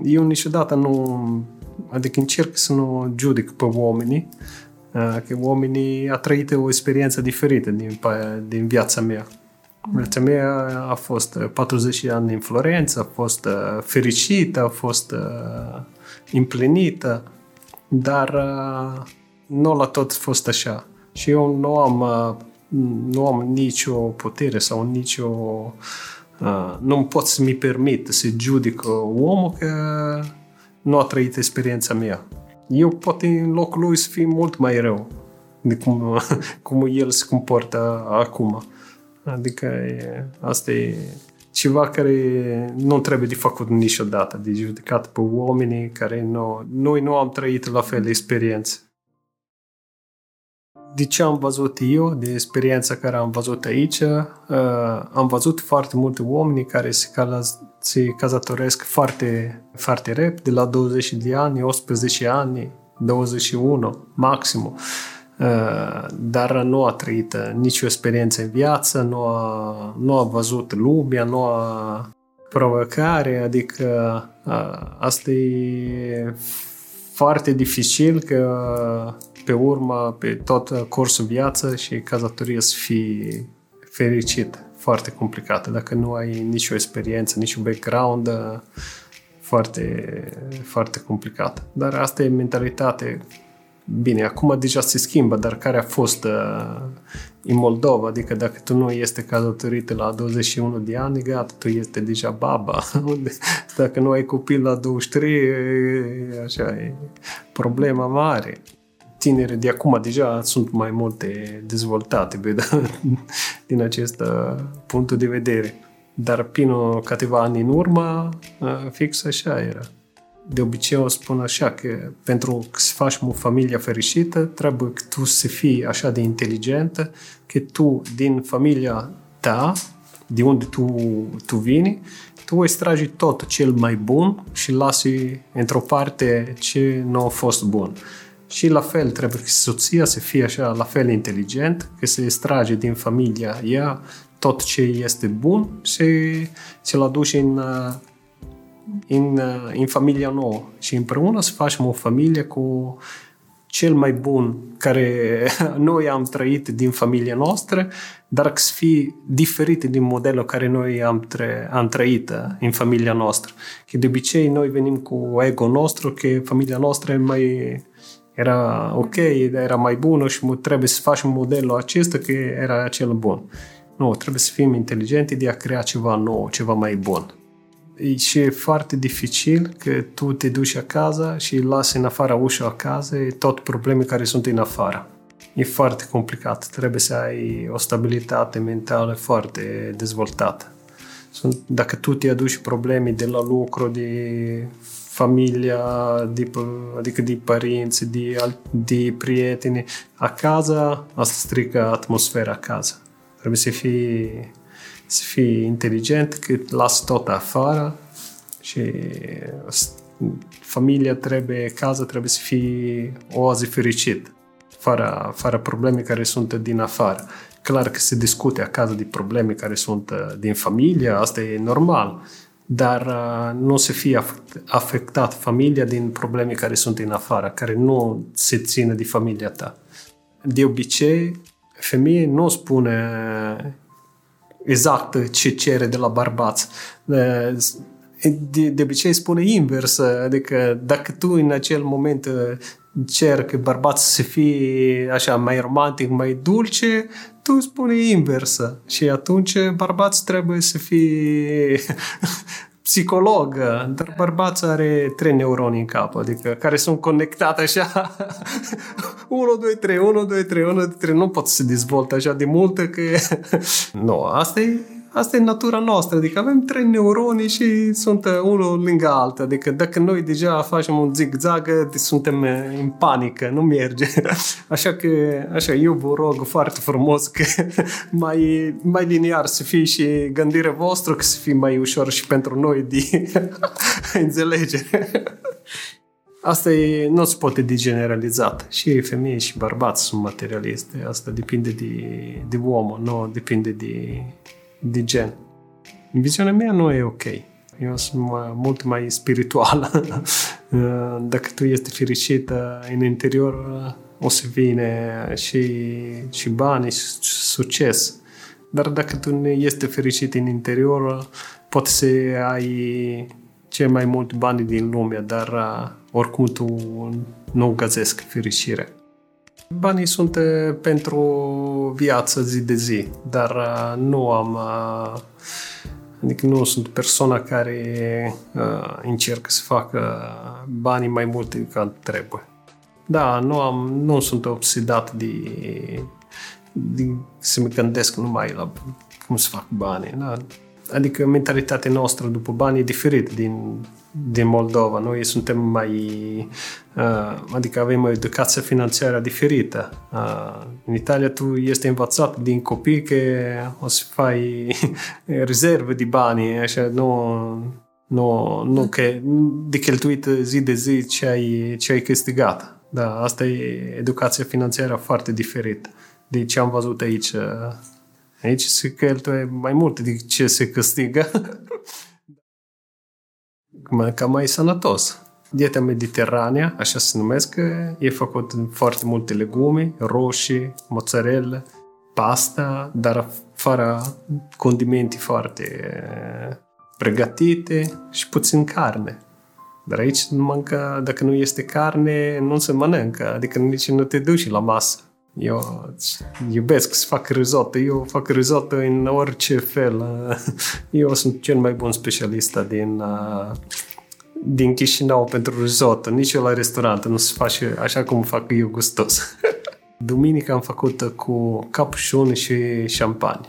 eu niciodată nu... Adică încerc să nu judic pe oamenii, că oamenii a trăit o experiență diferită din, din viața mea. Viața mea a fost 40 de ani în Florența, a fost fericită, a fost împlinită, dar nu la tot a fost așa. Și eu nu am, nu am nicio putere sau nicio... Nu pot să mi permit să judic omul că nu a trăit experiența mea eu poate în locul lui să fie mult mai rău de cum, cum el se comportă acum. Adică e, asta e ceva care nu trebuie de făcut niciodată, de judecat pe oamenii care nu, noi nu am trăit la fel de experiențe. De ce am văzut eu, de experiența care am văzut aici, uh, am văzut foarte multe oameni care se, se cazătoresc foarte, foarte rep, de la 20 de ani, 18 ani, 21 maxim. Uh, dar nu a trăit nicio experiență în viață, nu a, nu a văzut lumea, nu a provocare, adică uh, asta e foarte dificil că pe urmă, pe tot cursul viață și cazătorie să fii fericit foarte complicată. Dacă nu ai nicio experiență, niciun background, foarte, foarte complicată. Dar asta e mentalitate Bine, acum deja se schimbă, dar care a fost uh, în Moldova? Adică dacă tu nu este cazătorit la 21 de ani, gata, tu este deja baba. dacă nu ai copil la 23, așa e problema mare tineri de acum deja sunt mai multe dezvoltate din acest uh, punct de vedere. Dar până câteva ani în urmă, uh, fix așa era. De obicei o spun așa că pentru să faci o familie fericită, trebuie că tu să fii așa de inteligentă, că tu din familia ta, de unde tu, tu vini, tu extragi tot cel mai bun și lasi într-o parte ce nu a fost bun. Și la fel trebuie că soția să fie așa la fel inteligent, că se extrage din familia ea tot ce este bun și ți-l aduce în, în, în familia nouă. Și împreună să facem o familie cu cel mai bun care noi am trăit din familia noastră, dar să fie diferit din modelul care noi am, tre- am trăit în familia noastră. Că de obicei noi venim cu ego nostru, că familia noastră e mai era ok, era mai bună și trebuie să facem modelul acesta că era cel bun. Nu, trebuie să fim inteligenți de a crea ceva nou, ceva mai bun. Și e foarte dificil că tu te duci acasă și lasi în afara ușa acasă tot probleme care sunt în afară. E foarte complicat. Trebuie să ai o stabilitate mentală foarte dezvoltată. Sunt, dacă tu te aduci probleme de la lucru, de familia, de, adică de părinți, de, de prieteni. Acasă, asta strică atmosfera acasă. Trebuie să fii, să fii inteligent, că las tot afară și familia trebuie, casa trebuie să fie o zi fericit, fără, fără probleme care sunt din afară. Clar că se discute acasă de probleme care sunt din familie, asta e normal, dar uh, nu să fie afectat familia din probleme care sunt în afară, care nu se țină de familia ta. De obicei, femeie nu spune exact ce cere de la bărbați. Uh, de, de obicei spune invers, adică dacă tu în acel moment uh, cer că bărbatul să fie așa mai romantic, mai dulce, tu spune inversă. Și atunci bărbații trebuie să fie psiholog, dar bărbatul are trei neuroni în cap, adică care sunt conectate așa 1, 2, 3, 1, 2, 3, 1, 2, 3, nu pot să se dezvolte așa de multe că nu, asta e Asta e natura noastră, adică avem trei neuroni și sunt uh, unul lângă altul. Adică dacă noi deja facem un zigzag, suntem uh, în panică, nu merge. Așa că, așa, eu vă rog foarte frumos că mai, mai liniar să fie și gândirea voastră, că să fie mai ușor și pentru noi de înțelegere. Asta e, nu se poate de generalizat. Și femei și bărbați sunt materialiste. Asta depinde de, de om, nu depinde de de gen. În viziunea mea nu e ok. Eu sunt mult mai spirituală. Dacă tu ești fericită în interior, o să vine și, și bani și succes. Dar dacă tu nu ești fericit în interior, poate să ai cei mai mulți bani din lume, dar oricum tu nu găsesc fericirea. Banii sunt eh, pentru viață zi de zi, dar eh, nu am... Eh, adică nu sunt persoana care uh, încercă să facă banii mai multe decât trebuie. Da, nu, am, nu sunt obsedat de, de să mă gândesc numai la cum să fac bani. Da? Adică mentalitatea noastră după bani e diferit din, din Moldova. Noi suntem mai... Uh, adică avem o educație financiară diferită. Uh, în Italia tu este învățat din copii că o să faci rezerve de bani, așa, nu, nu, nu că de cheltuit zi de zi ce ai, ce ai câștigat. Da, asta e educația financiară foarte diferită de ce am văzut aici Aici se cheltuie mai mult decât ce se câștigă. ca mai sănătos. Dieta mediteranea, așa se numesc, e făcut în foarte multe legume, roșii, mozzarella, pasta, dar fără condimente foarte pregătite și puțin carne. Dar aici nu mâncă, dacă nu este carne, nu se mănâncă, adică nici nu te duci la masă. Eu iubesc să fac risotto. Eu fac risotto în orice fel. Eu sunt cel mai bun specialist din, din Chișinău pentru risotto. Nici eu la restaurant nu se face așa cum fac eu gustos. Duminica am făcut cu capușon și șampanie.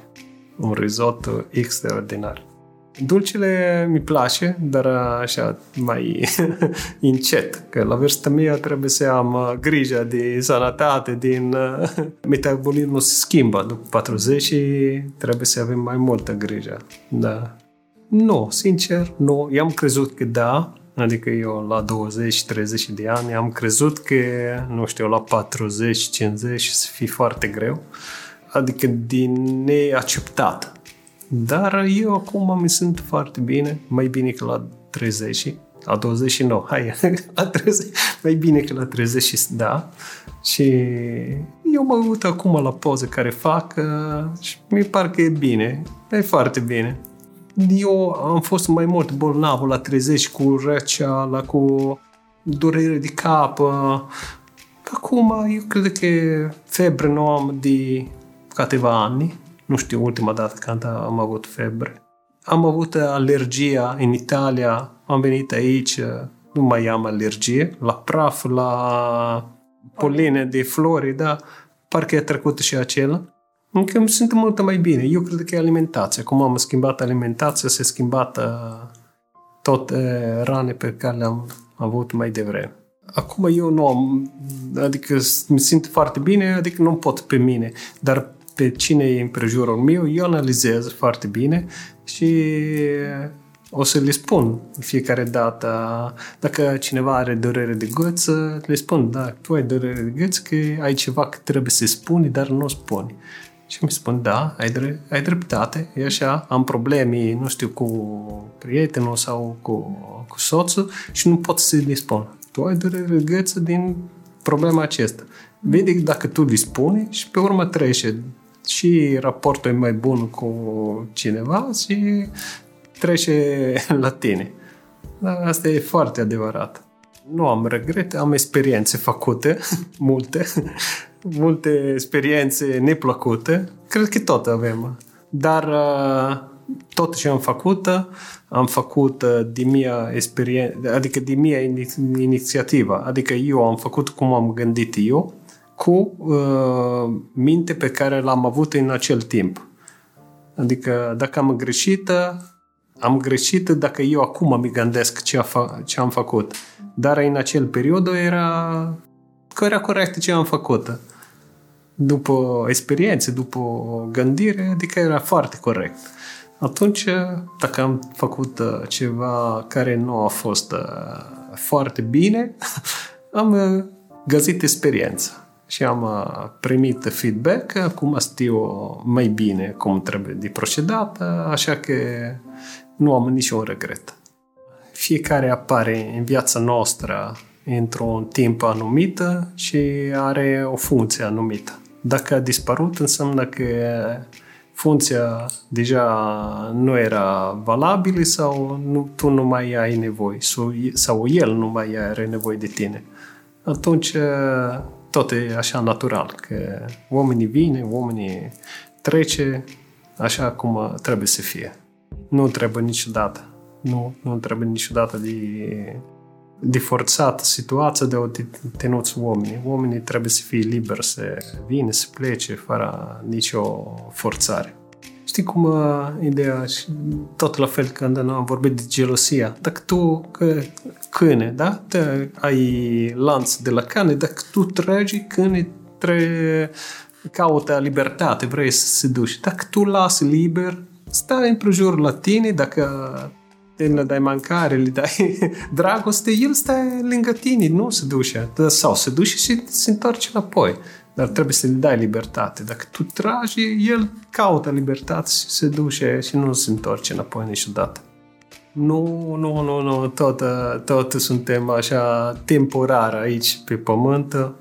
Un risotto extraordinar. Dulcele mi place, dar așa mai încet, că la vârsta mea trebuie să am uh, grijă de sănătate, din uh, metabolismul se schimbă după 40 și trebuie să avem mai multă grijă. Da. Nu, sincer, nu. Eu am crezut că da, Adică eu la 20-30 de ani am crezut că, nu știu, la 40-50 să fie foarte greu. Adică din neacceptat. Dar eu acum mi sunt foarte bine, mai bine că la 30, la 29, hai, la 30, mai bine că la 30, da. Și eu mă uit acum la poze care fac uh, și mi par că e bine, e foarte bine. Eu am fost mai mult bolnav la 30 cu răceala, cu durere de cap. Uh, acum eu cred că febre nu am de câteva ani nu știu ultima dată când am avut febre. Am avut alergia în Italia, am venit aici, nu mai am alergie, la praf, la poline de flori, da, parcă a trecut și acela. Încă îmi sunt mult mai bine. Eu cred că e alimentația. Cum am schimbat alimentația, s-a schimbat uh, tot uh, rane pe care le-am avut mai devreme. Acum eu nu am, adică mi simt foarte bine, adică nu pot pe mine, dar pe cine e în prejurul meu, eu analizez foarte bine și o să le spun fiecare dată. Dacă cineva are durere de gâță, le spun, da, tu ai durere de gâță, că ai ceva că trebuie să spuni, dar nu spuni. Și mi spun, da, ai, dre- ai dreptate, e așa, am probleme, nu știu, cu prietenul sau cu, cu soțul și nu pot să le spun. Tu ai durere de gâță din problema aceasta. Vede dacă tu le spune și pe urmă trece și raportul e mai bun cu cineva și trece la tine. Dar asta e foarte adevărat. Nu am regrete, am experiențe făcute, multe, multe experiențe neplăcute. Cred că tot avem. Dar uh, tot ce am făcut, am făcut din mia experiență, adică din mia inițiativă. Adică eu am făcut cum am gândit eu, cu uh, minte pe care l-am avut în acel timp. Adică dacă am greșit, am greșit dacă eu acum mi gândesc ce, fa- ce am făcut. Dar în acel perioadă era, era corect ce am făcut. După experiențe, după gândire, adică era foarte corect. Atunci, dacă am făcut uh, ceva care nu a fost uh, foarte bine, am uh, găsit experiență și am primit feedback, acum știu mai bine cum trebuie de procedat, așa că nu am niciun regret. Fiecare apare în viața noastră într-un timp anumit și are o funcție anumită. Dacă a dispărut, înseamnă că funcția deja nu era valabilă sau nu, tu nu mai ai nevoie sau, sau el nu mai are nevoie de tine. Atunci tot e așa natural, că oamenii vine, oamenii trece așa cum trebuie să fie. Nu trebuie niciodată. Nu, nu trebuie niciodată de, de forțat situația de o tenuți oamenii. Oamenii trebuie să fie liberi să vină, să plece, fără nicio forțare. Știi cum uh, ideea, și tot la fel când am vorbit de gelosia. Dacă tu, că, câine, da? Te, ai lanț de la cane, dacă tu tragi, câine tre, caută libertate, vrei să se duci. Dacă tu lasi liber, stai împrejur la tine, dacă le dai mâncare, le dai dragoste, el stă lângă tine, nu se duce. Sau se duce și se întoarce înapoi. Dar trebuie să-i dai libertate. Dacă tu tragi, el caută libertate și se duce și nu se întoarce înapoi niciodată. Nu, nu, nu, nu, tot, tot suntem așa temporar aici pe pământ.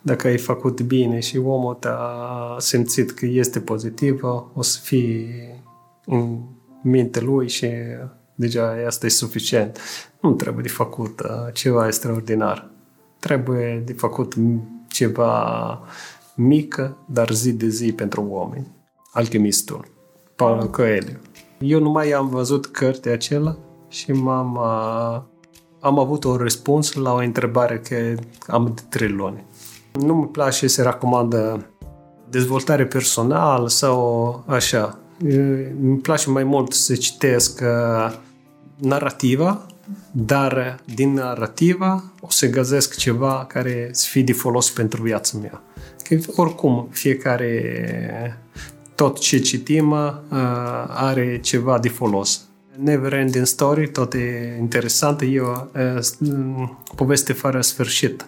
Dacă ai făcut bine și omul a simțit că este pozitiv, o să fie în minte lui și deja asta e suficient. Nu trebuie de făcut uh, ceva extraordinar. Trebuie de făcut ceva mică, dar zi de zi pentru oameni. Alchimistul, Paulo Coelho. Eu nu mai am văzut cartea acela și m-am, uh, am avut un răspuns la o întrebare că am de trei luni. Nu mi place să recomandă dezvoltare personală sau așa. Îmi place mai mult să citesc uh, narrativa dar din narrativa o să găsesc ceva care să fie de folos pentru viața mea. Că oricum, fiecare, tot ce citim uh, are ceva de folos. Never Ending Story, tot e interesant, e o uh, poveste fără sfârșit.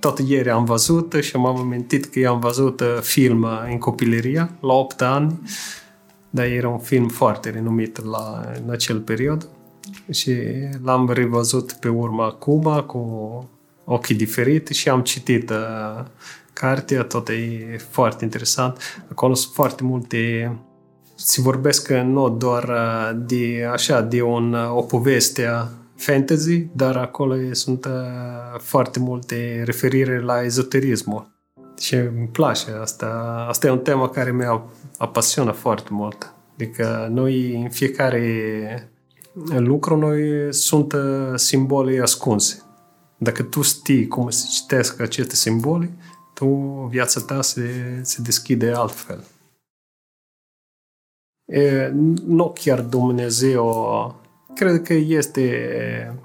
Tot ieri am văzut și m-am amintit că eu am văzut uh, film în copilăria, la 8 ani, dar era un film foarte renumit la, în acel perioadă și l-am revăzut pe urmă acum cu ochii diferite și am citit uh, cartea, tot e foarte interesant. Acolo sunt foarte multe se vorbesc nu doar uh, de așa, de un, uh, o poveste fantasy, dar acolo sunt uh, foarte multe referire la ezoterismul. Și îmi place asta. Asta e un temă care mi-a apasionat foarte mult. Adică noi în fiecare lucru noi sunt uh, simbole ascunse. Dacă tu știi cum se citesc aceste simbole, tu, viața ta se, se deschide altfel. E, nu chiar Dumnezeu, cred că este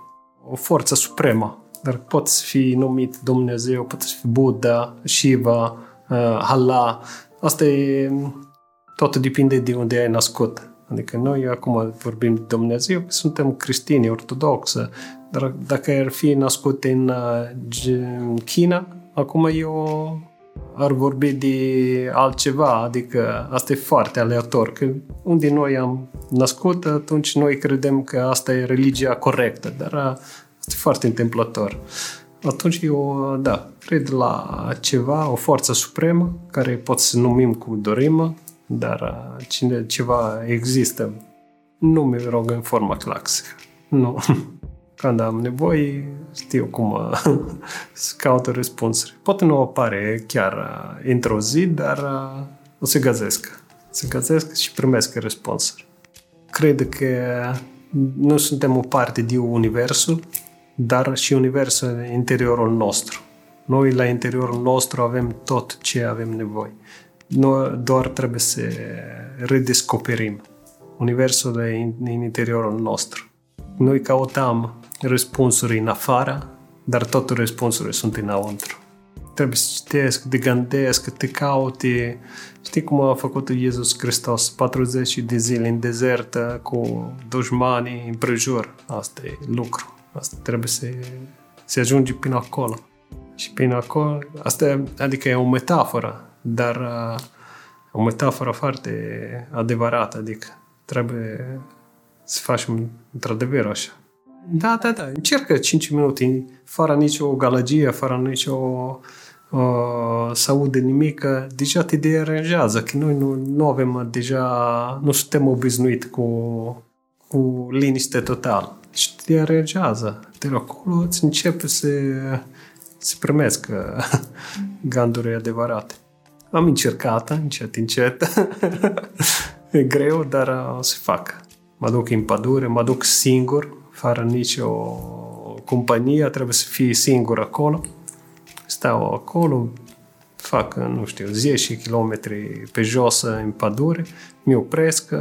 o forță supremă, dar poți fi numit Dumnezeu, poți fi Buddha, Shiva, uh, Allah. Asta e, tot depinde de unde ai născut. Adică noi acum vorbim de Dumnezeu, suntem creștini ortodoxă, dar dacă ar fi născut în uh, China, acum eu ar vorbi de altceva, adică asta e foarte aleator, că unde noi am născut, atunci noi credem că asta e religia corectă, dar uh, asta e foarte întâmplător. Atunci eu, da, cred la ceva, o forță supremă, care pot să numim cum dorim, dar uh, cine ceva există, nu mi rog în forma clasică. Nu. Când am nevoie, știu cum uh, să caut răspunsuri. Poate nu apare chiar uh, într-o zi, dar o să găsesc. Se găsesc și primesc răspunsuri. cred că nu suntem o parte din Universul, dar și Universul în interiorul nostru. Noi la interiorul nostru avem tot ce avem nevoie. Noi doar trebuie să redescoperim Universul în interiorul nostru. Noi căutăm răspunsuri în afară, dar tot răspunsurile sunt înăuntru. Trebuie să citesc, te gândesc, te caute. Știi cum a făcut Iisus Hristos 40 de zile în dezert cu dușmanii în prejur. Asta e lucru. Asta trebuie să, să ajungi până acolo. Și până acolo, asta adică e o metaforă, dar uh, o metaforă foarte adevărată, adică trebuie să facem într-adevăr așa. Da, da, da. Încercă 5 minute fără nicio gălăgie, fără nicio uh, să audă nimic, deja te deranjează, că noi nu, nu avem deja, nu suntem obișnuit cu, cu liniște totală. Și te deranjează. De acolo îți începe să se primesc gânduri adevărate. Am încercat, încet, încet. e greu, dar o să fac. Mă duc în pădure, mă duc singur, fără nicio companie, trebuie să fii singur acolo. Stau acolo, fac, nu știu, 10 km pe jos în pădure, mi opresc,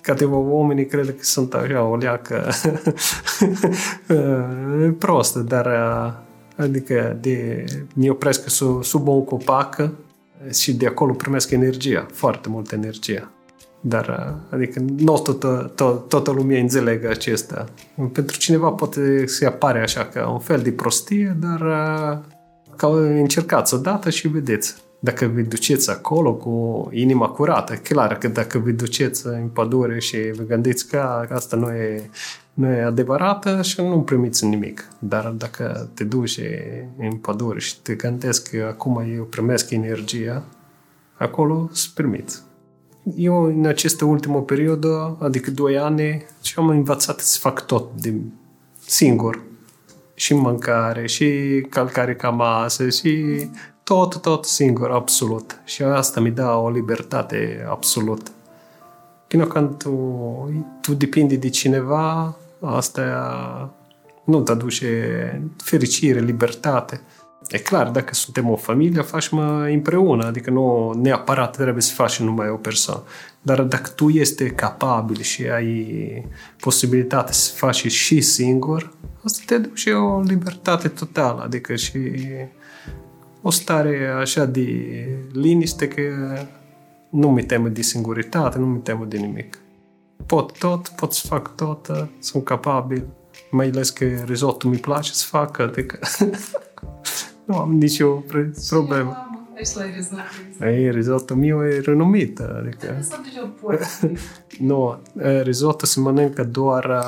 câteva oameni cred că sunt așa o leacă prostă, dar adică de, mi opresc sub, sub un copac și de acolo primesc energia, foarte multă energie. Dar, adică, nu toată, to- toată lumea înțelege acesta. Pentru cineva poate să apare așa ca un fel de prostie, dar ca încercați odată și vedeți. Dacă vă duceți acolo cu inima curată, clar că dacă vă duceți în pădure și vă gândiți că asta nu e, nu e adevărată și nu primiți nimic. Dar dacă te duci în pădure și te gândești că acum eu primesc energia, acolo să primiți. Eu, în această ultimă perioadă, adică doi ani, și am învățat să fac tot de singur. Și mâncare, și calcare ca masă, și tot, tot singur, absolut. Și asta mi dă o libertate absolută. Până când tu, tu depinde de cineva, asta nu te aduce fericire, libertate. E clar, dacă suntem o familie, facem împreună, adică nu neapărat trebuie să faci numai o persoană. Dar dacă tu este capabil și ai posibilitatea să faci și singur, asta te duce o libertate totală, adică și o stare așa de liniște că nu mi temă de singuritate, nu mi temă de nimic. Pot tot, pot să fac tot, sunt capabil, mai ales că risotto mi place să fac, adică nu am nicio problemă. Ei, risotto mio e renumit, adică... nu, risotto se mănâncă doar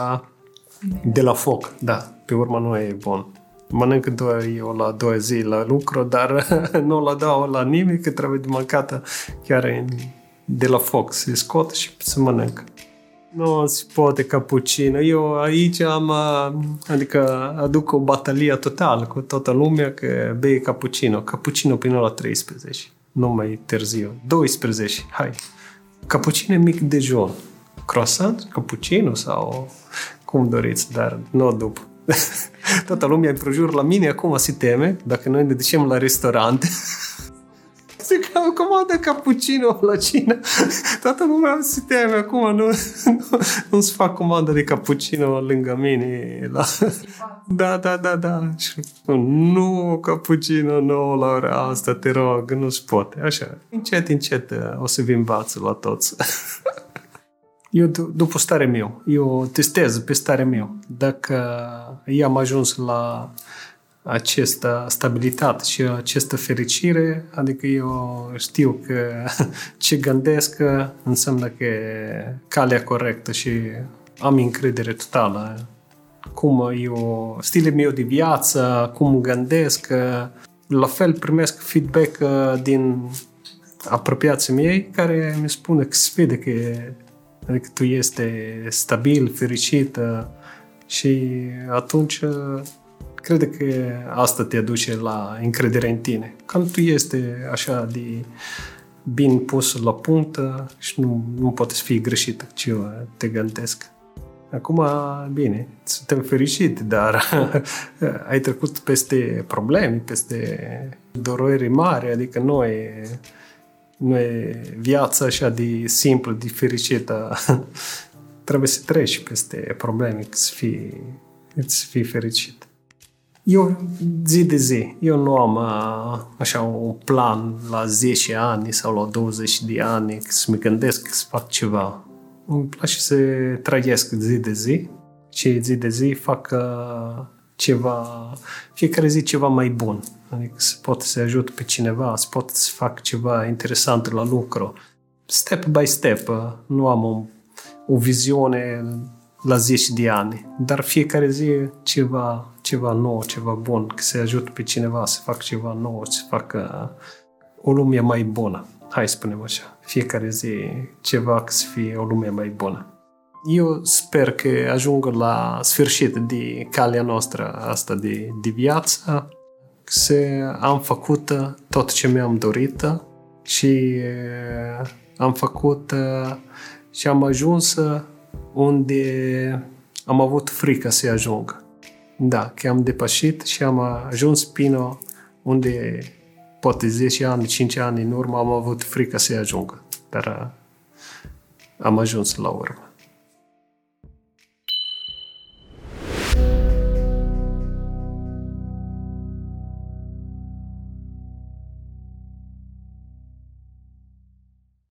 de la foc, da, pe urmă nu e bun. Mănânc doar eu la două zi la lucru, dar nu la dau la nimic, că trebuie de mâncată chiar de la foc, să scot și să mănânc. Nu se poate cappuccino. Eu aici am, adică aduc o batalie totală cu toată lumea că bei cappuccino. Cappuccino până la 13, nu mai târziu. 12, hai. Cappuccino mic dejun. Croissant, cappuccino sau cum doriți, dar nu după. Toată lumea în prejur la mine acum se teme, dacă noi ne ducem la restaurant, se comandă cappuccino la cină. Toată lumea se teme acum, nu, nu, nu se fac comandă de cappuccino lângă mine. La... Da, da, da, da. Nu, cappuccino, nu, la ora asta, te rog, nu se poate. Așa, încet, încet o să vi învață la toți. Eu, după starea meu, eu testez pe starea meu. Dacă eu am ajuns la această stabilitate și această fericire, adică eu știu că ce gândesc înseamnă că e calea corectă și am încredere totală. Cum eu, stilul meu de viață, cum gândesc, la fel primesc feedback din apropiații mei care mi spune că se vede că Adică tu este stabil, fericită și atunci cred că asta te aduce la încredere în tine. Când tu este așa de bine pus la punct și nu, nu poate fi greșit ce te gândesc. Acum, bine, suntem fericiți, dar ai trecut peste probleme, peste dureri mari, adică nu e, nu e viața așa de simplă, de fericită. Trebuie să treci peste probleme să fii, să fii fericit. Eu, zi de zi, eu nu am așa un plan la 10 ani sau la 20 de ani să mă gândesc să fac ceva îmi place să trăiesc zi de zi și zi de zi fac uh, ceva, fiecare zi ceva mai bun. Adică să pot să ajut pe cineva, să pot să fac ceva interesant la lucru. Step by step, uh, nu am o, o viziune la 10 de ani, dar fiecare zi ceva, ceva nou, ceva bun, să ajut pe cineva să fac ceva nou, să fac uh, o lume mai bună. Hai să spunem așa, fiecare zi ceva să fie o lume mai bună. Eu sper că ajung la sfârșit de calea noastră asta de, de viață, să am făcut tot ce mi-am dorit și am făcut și am ajuns unde am avut frică să ajung. Da, că am depășit și am ajuns până unde poate 10 ani, 5 ani în urmă am avut frică să ajung, dar am ajuns la urmă.